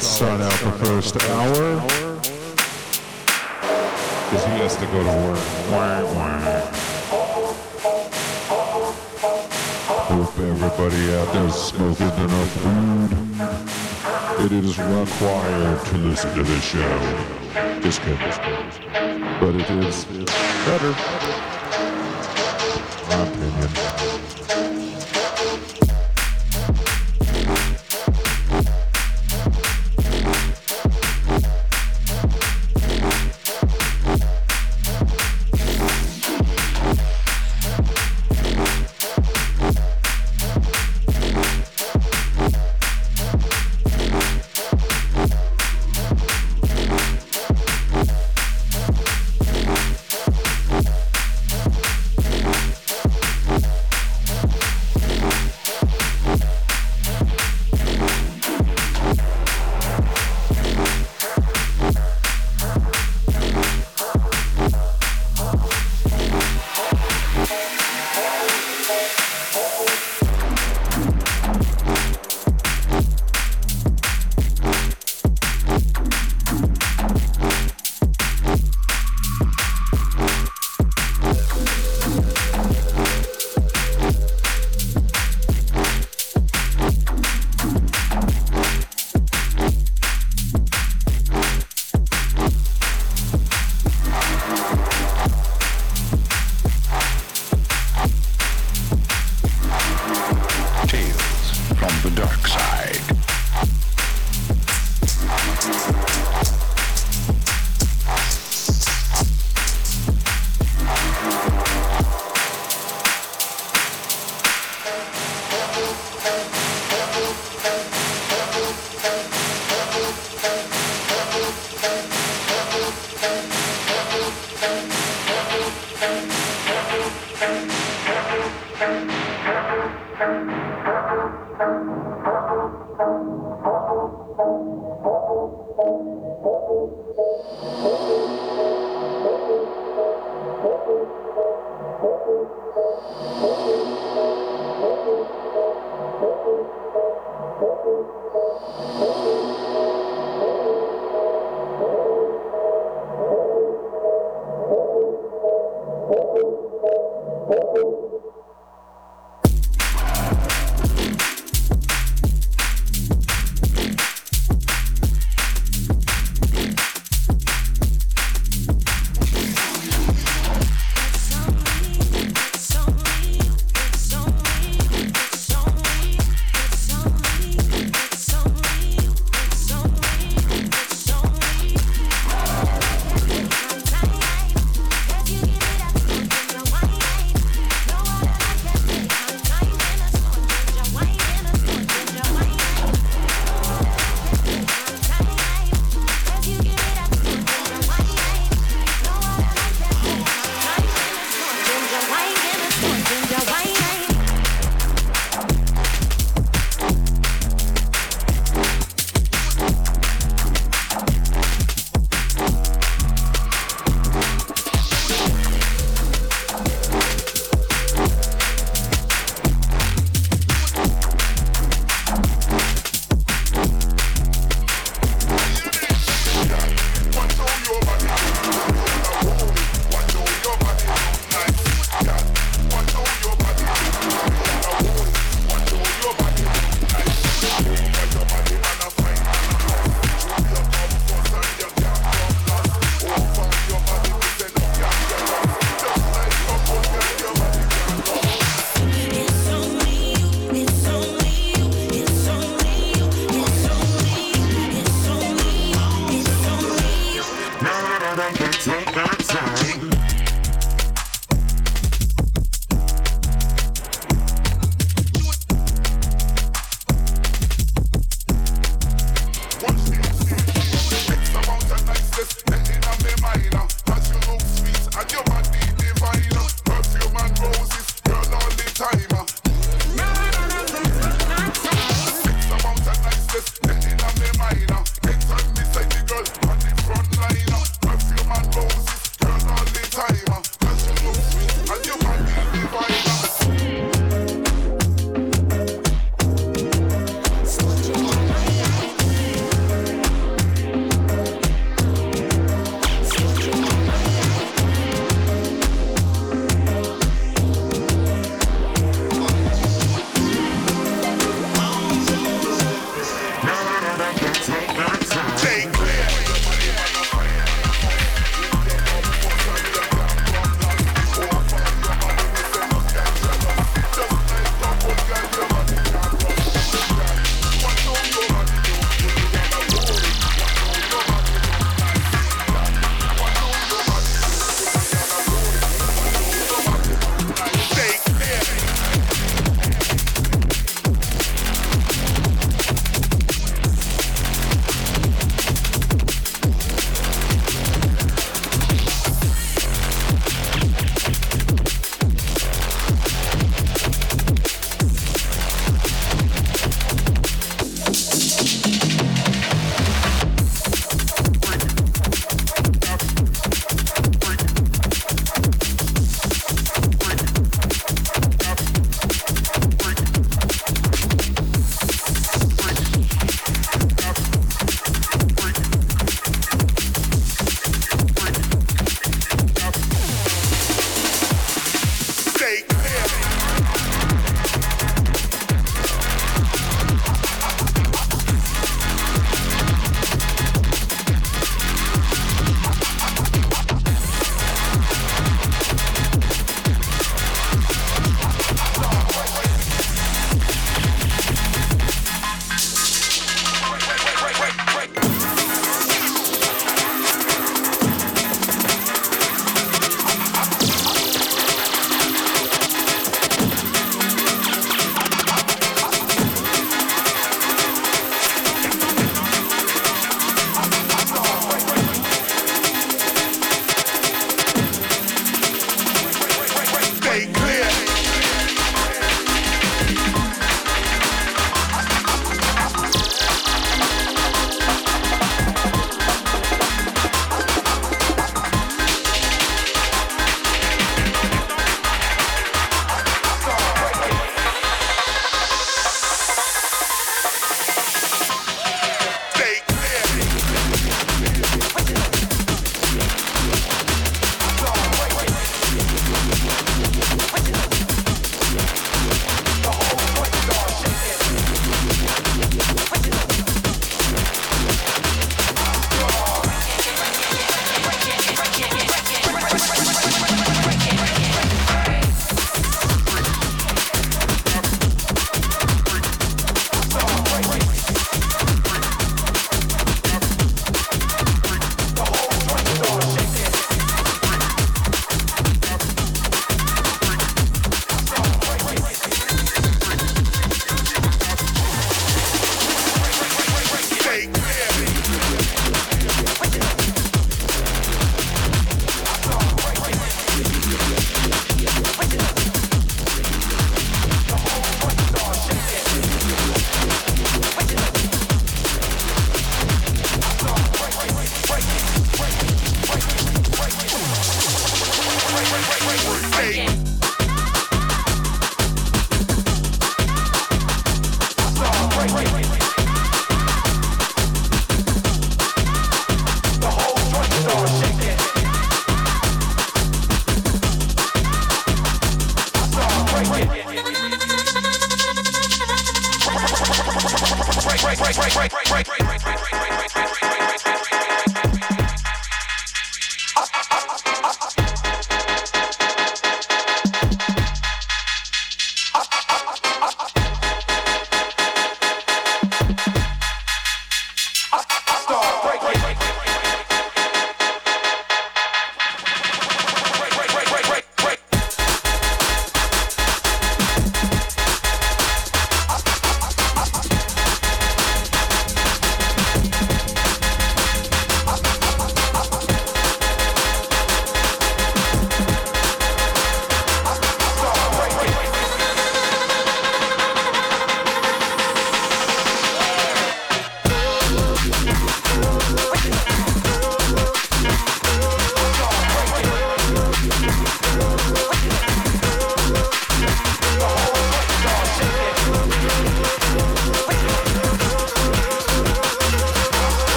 start out the first hour. Because he has to go to work. Hope everybody out there smoking enough food. It is required to listen to this show. Just kidding. But it is better.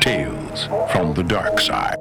Tales from the dark side.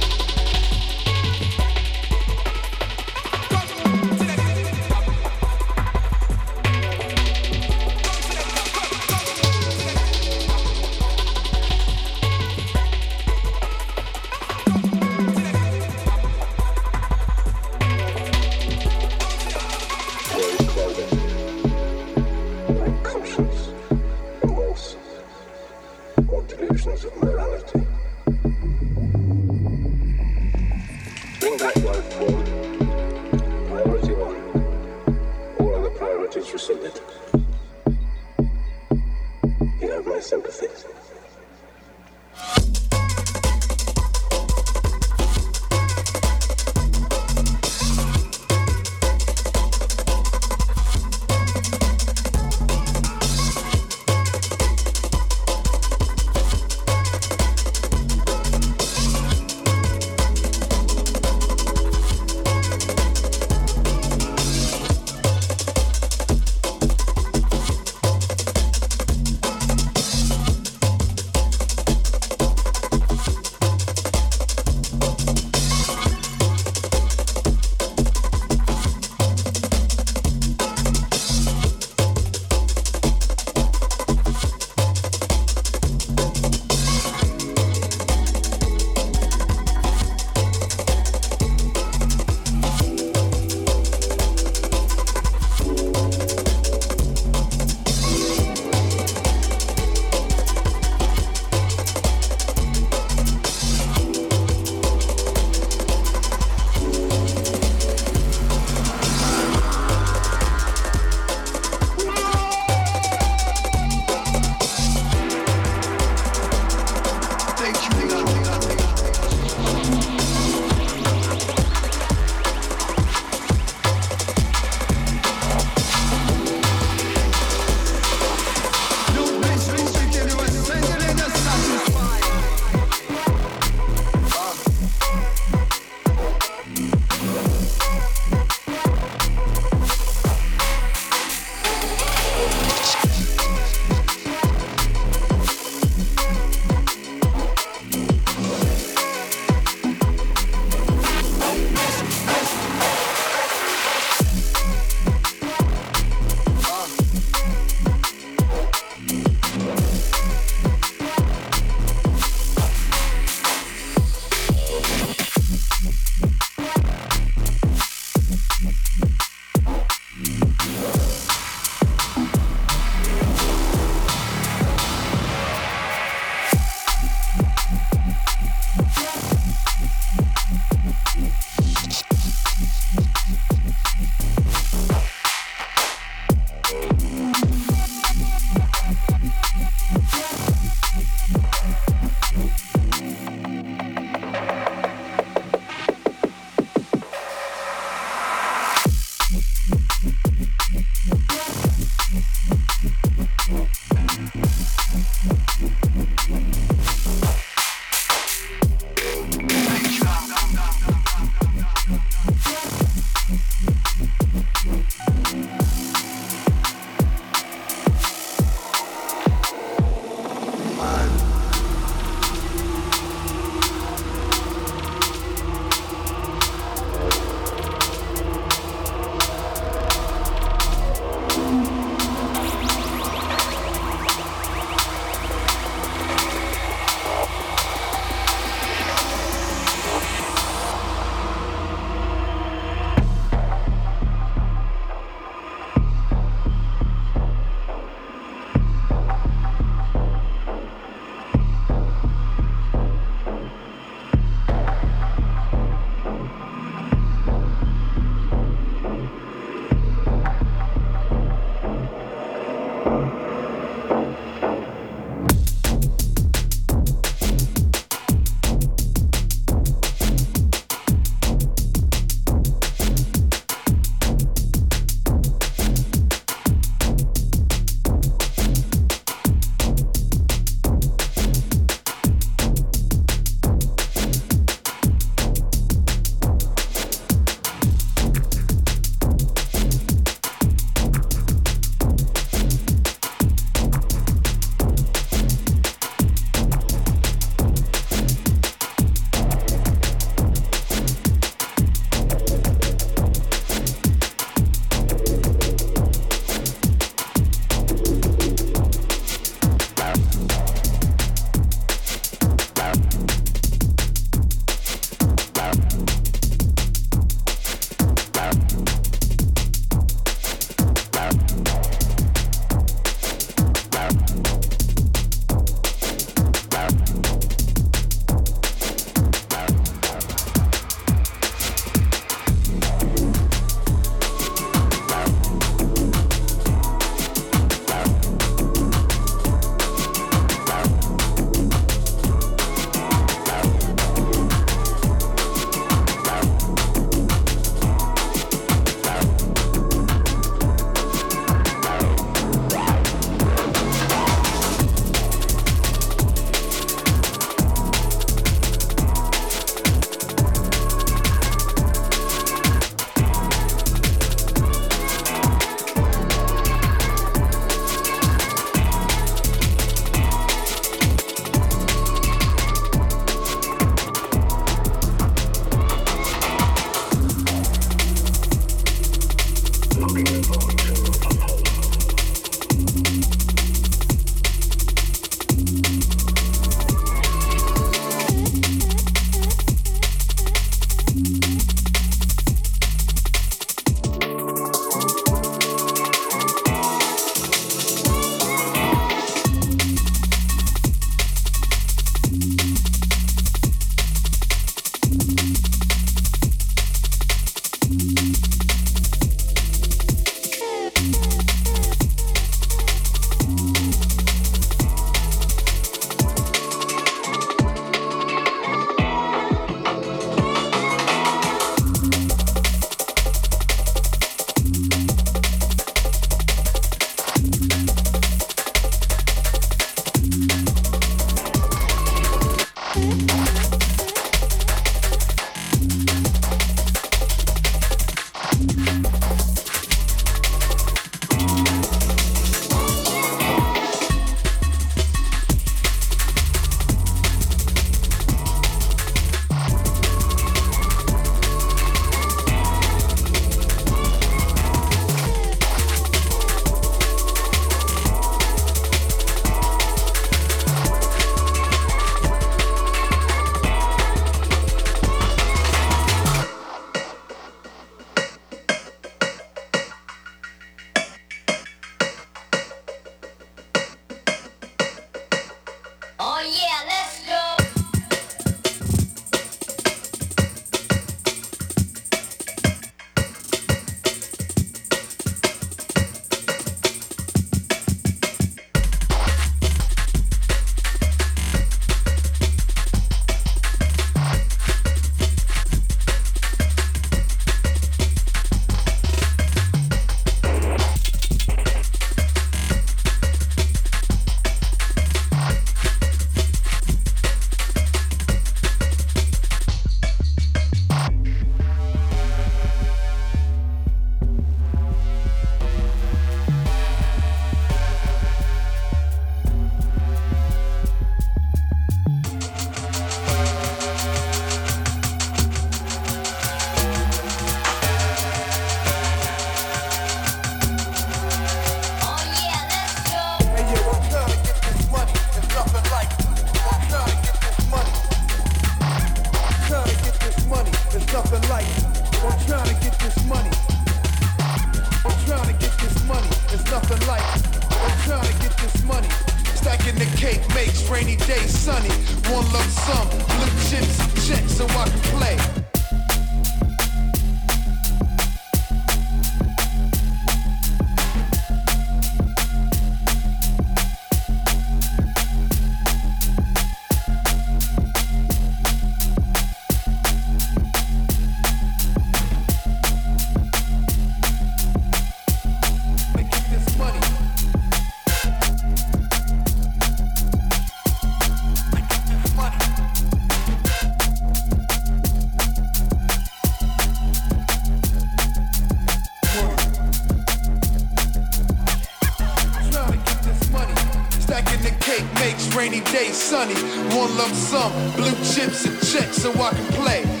day sunny. One lump sum, blue chips and checks so I can play.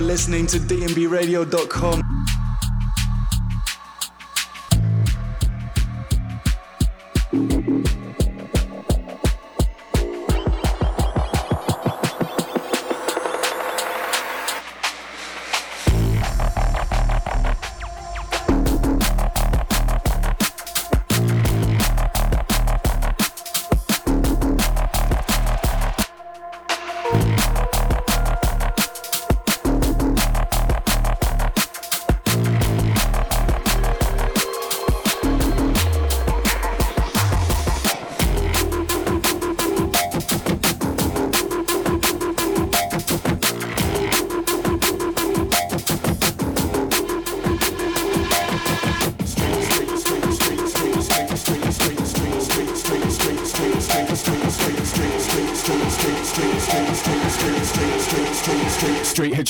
You're listening to dnbradio.com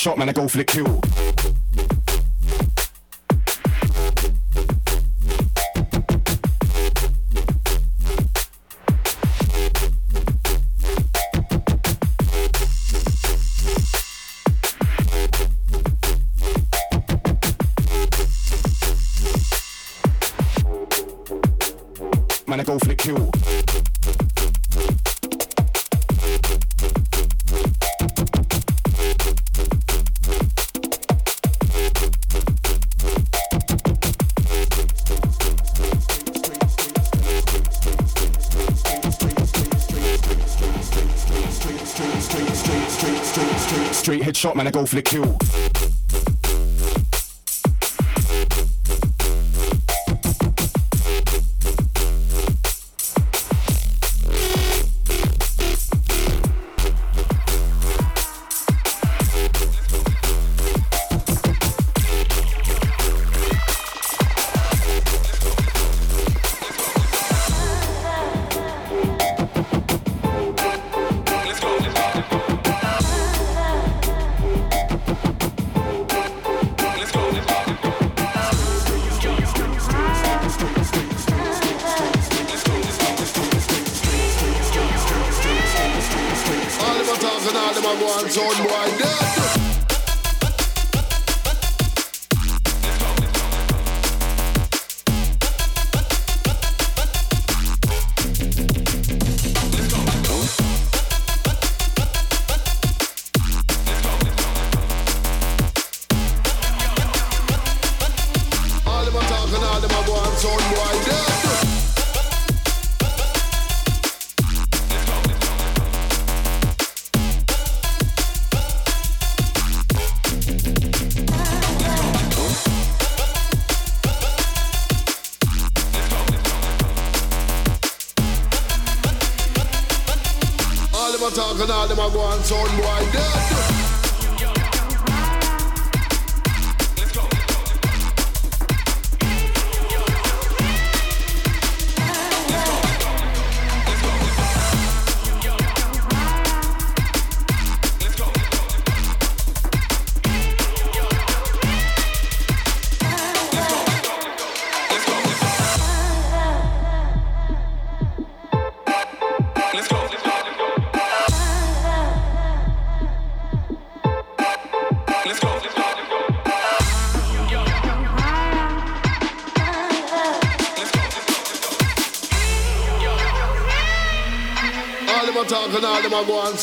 shot, man, I go for the kill. Man, I go for the kill. shot, man, I go for the kill.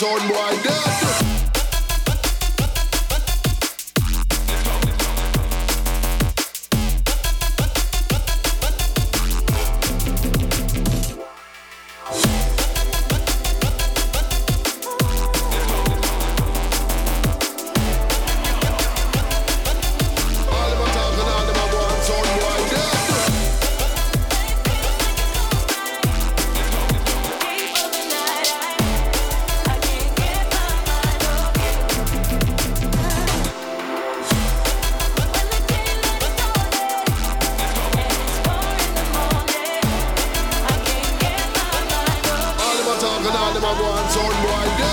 all all them a go on sound boy.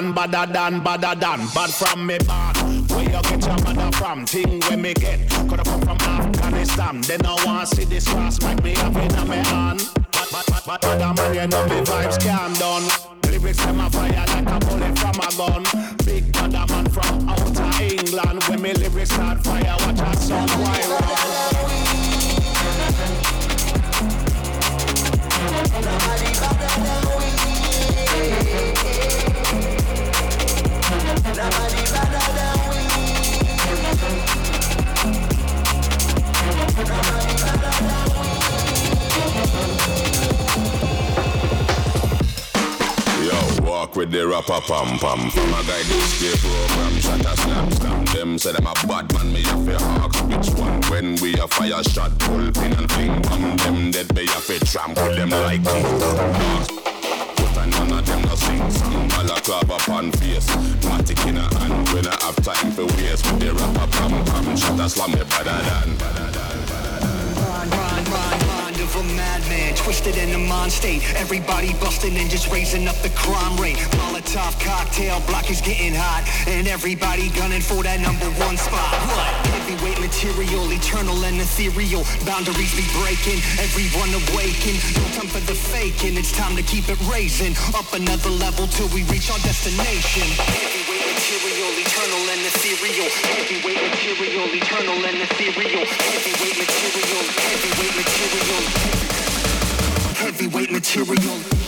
Than, badder than, badder than, bad from me born. Where you get your mother from? Thing where me get. Coulda come from Afghanistan. They no want to see this cross like me have in a me hand. Bad, bad, bad, bad, bad, man, you know me vibes can done. Lyrics them a fire like a bullet from a gun. Big badder man from outer England. When me lyrics start fire, watch a sun why run. With the rapper pam pam. From a guy this day program, shot a slam slam. Them say them a bad man, me have to ask which one. When we a fire shot, pull pin and fling bam. Them dead, me have to trample them like king. But none of them no sing song Balaclava upon face Matic in a hand When I have time for waste With the rapper pam pam Shot a slam me better than Mind, mind, mind, mind of a madman Twisted in a mind state. Everybody busting and just raising up the crime rate. Molotov cocktail block is getting hot And everybody gunning for that number one spot. What? Heavyweight material, eternal and ethereal. Boundaries be breaking, everyone awaken. No time for the faking, it's time to keep it raising. Up another level till we reach our destination. Heavyweight material, eternal and ethereal. Heavyweight material, eternal and ethereal. Heavyweight material, heavyweight material. Heavyweight material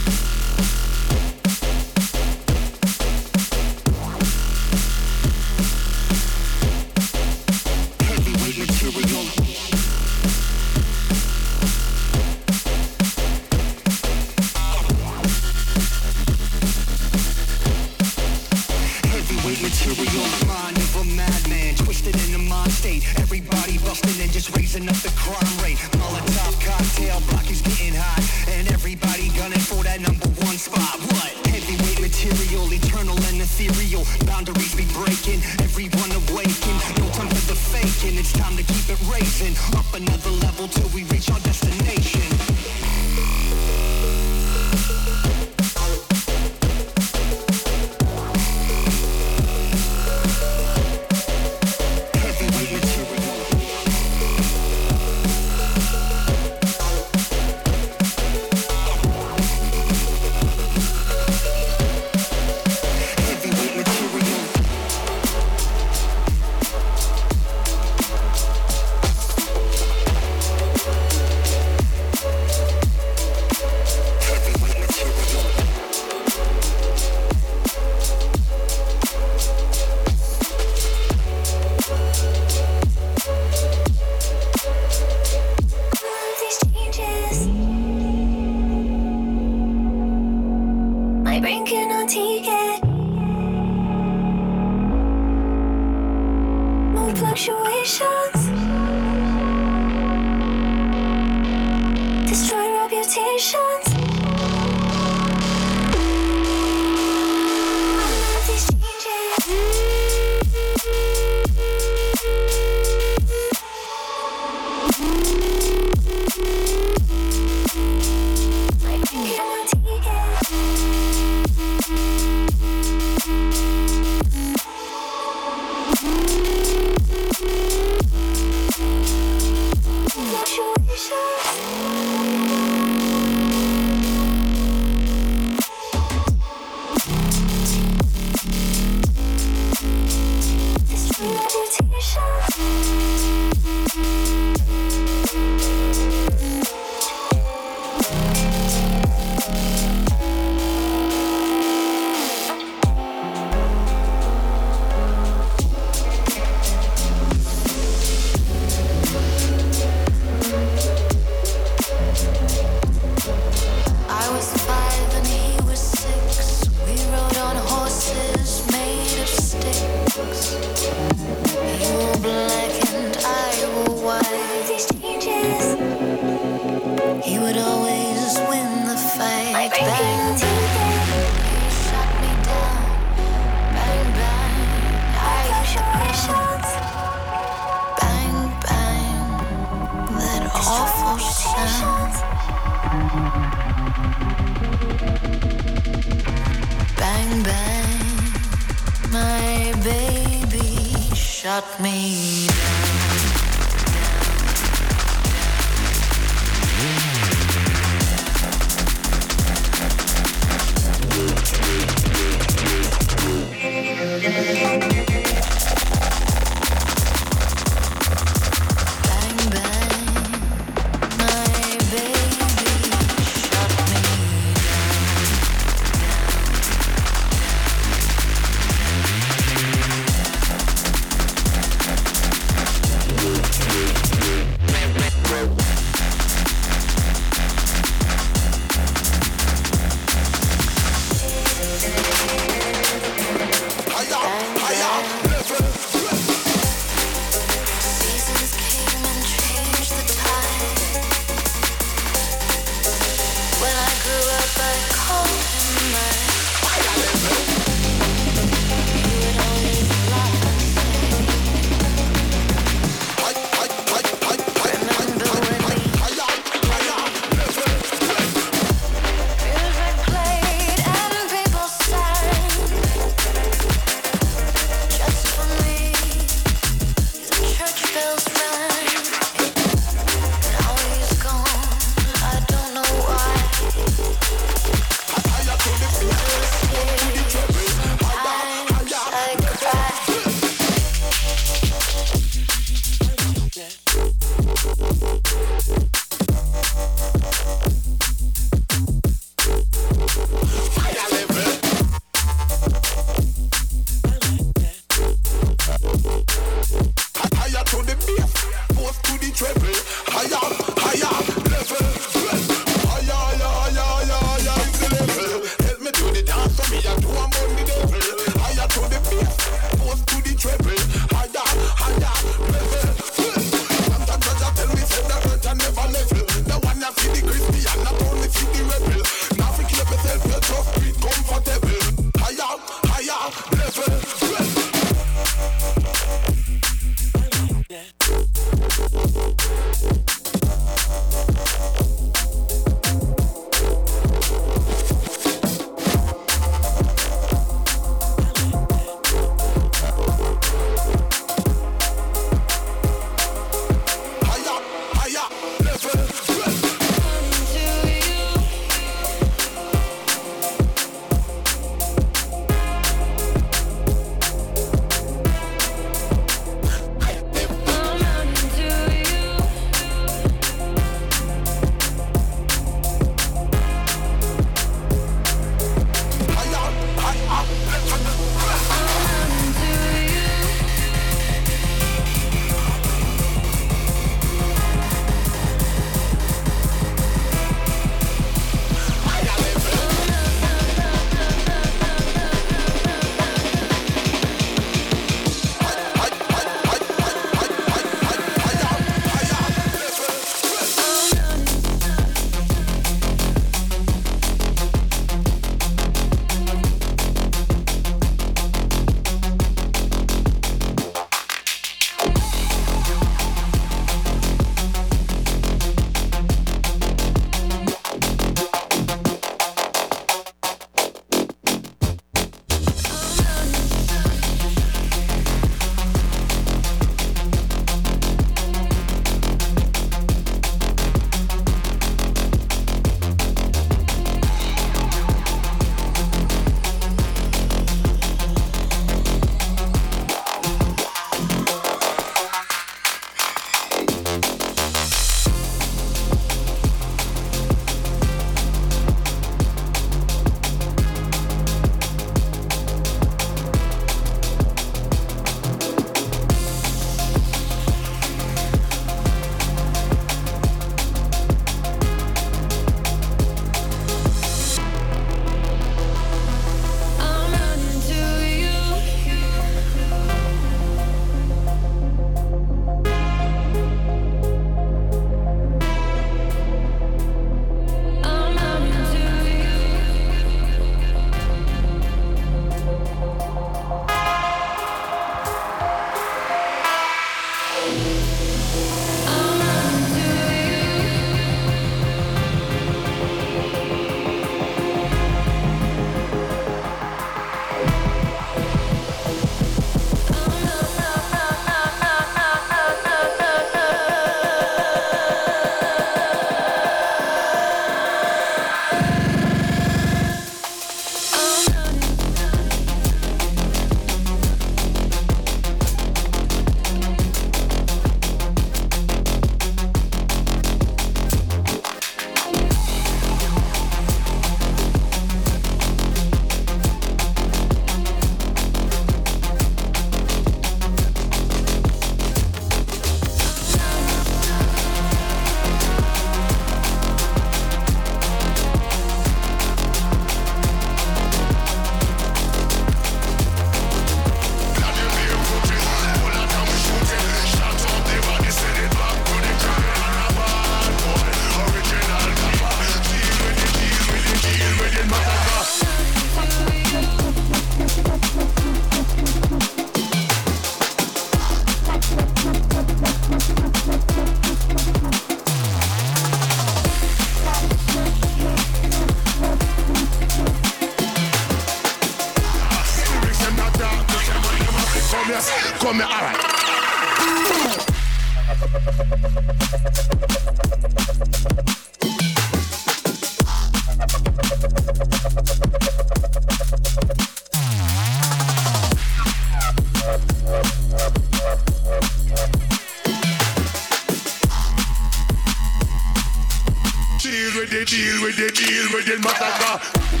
Deal with it, deal with it, Mataka.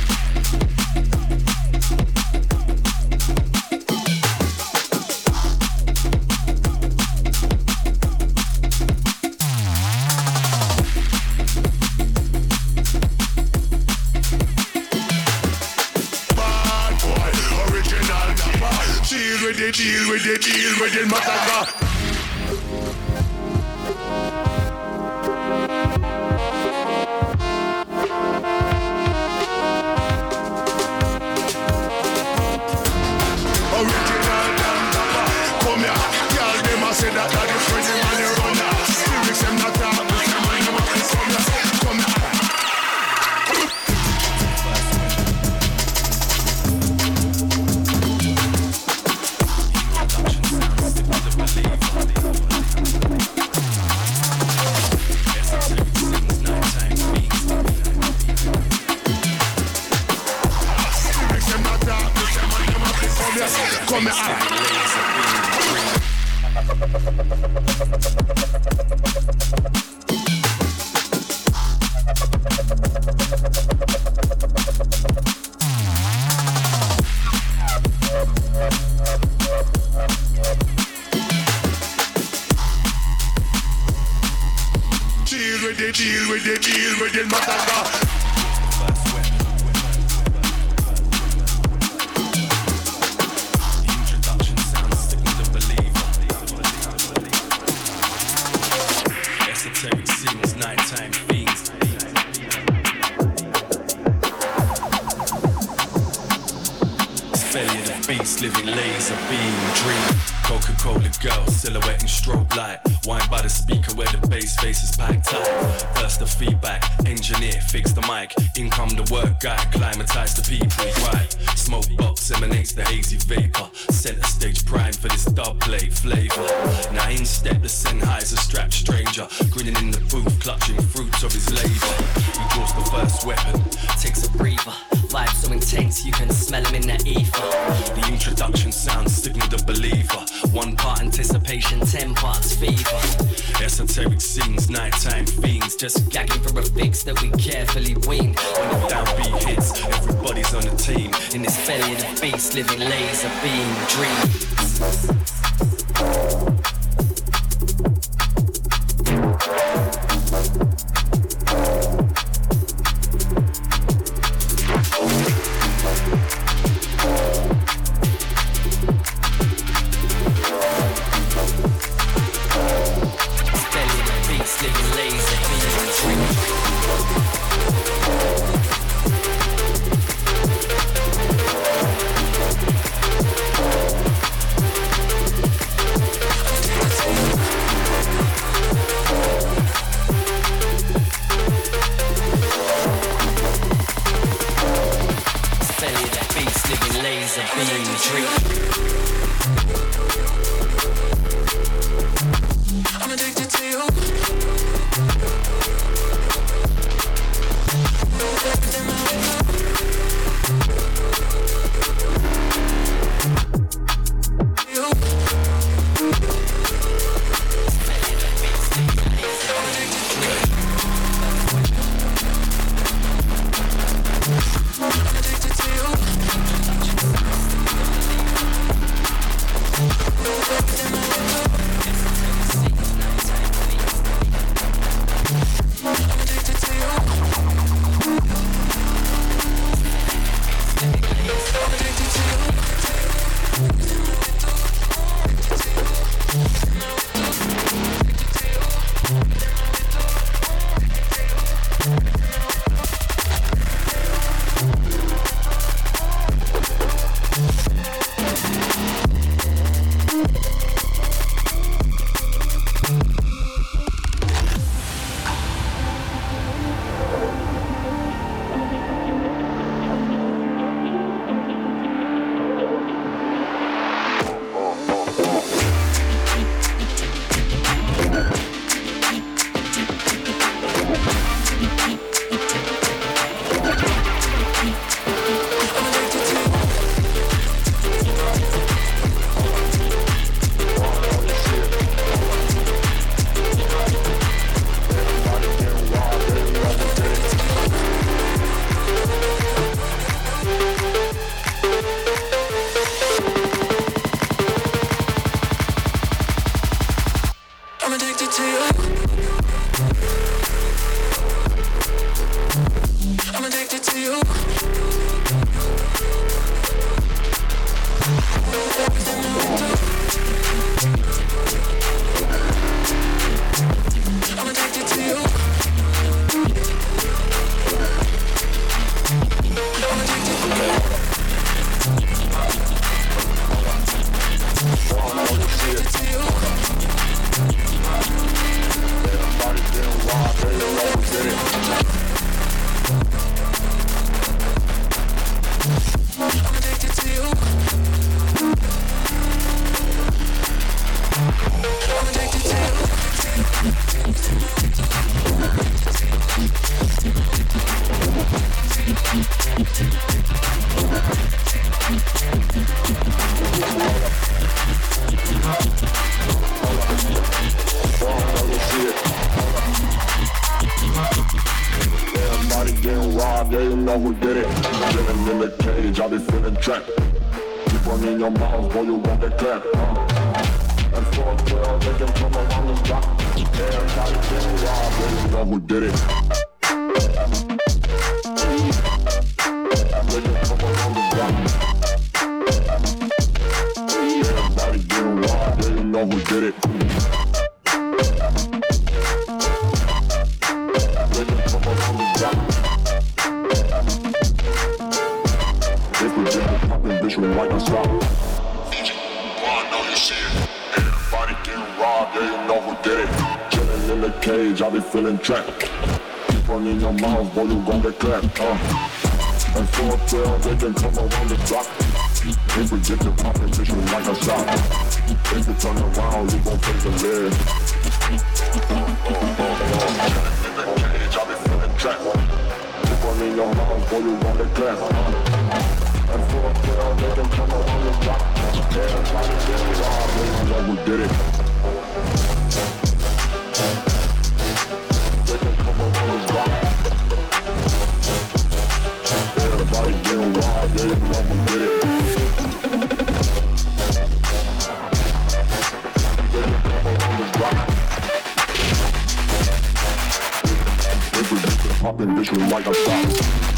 up there, they can come around the block. They reject the competition like a shot. They can turn around, they gon' take the lead. If I need your mom, boy, you want the clap. And for a girl, they can come around the block. Yeah, try to get it all, baby, yeah, we did it. been visual like a bomb.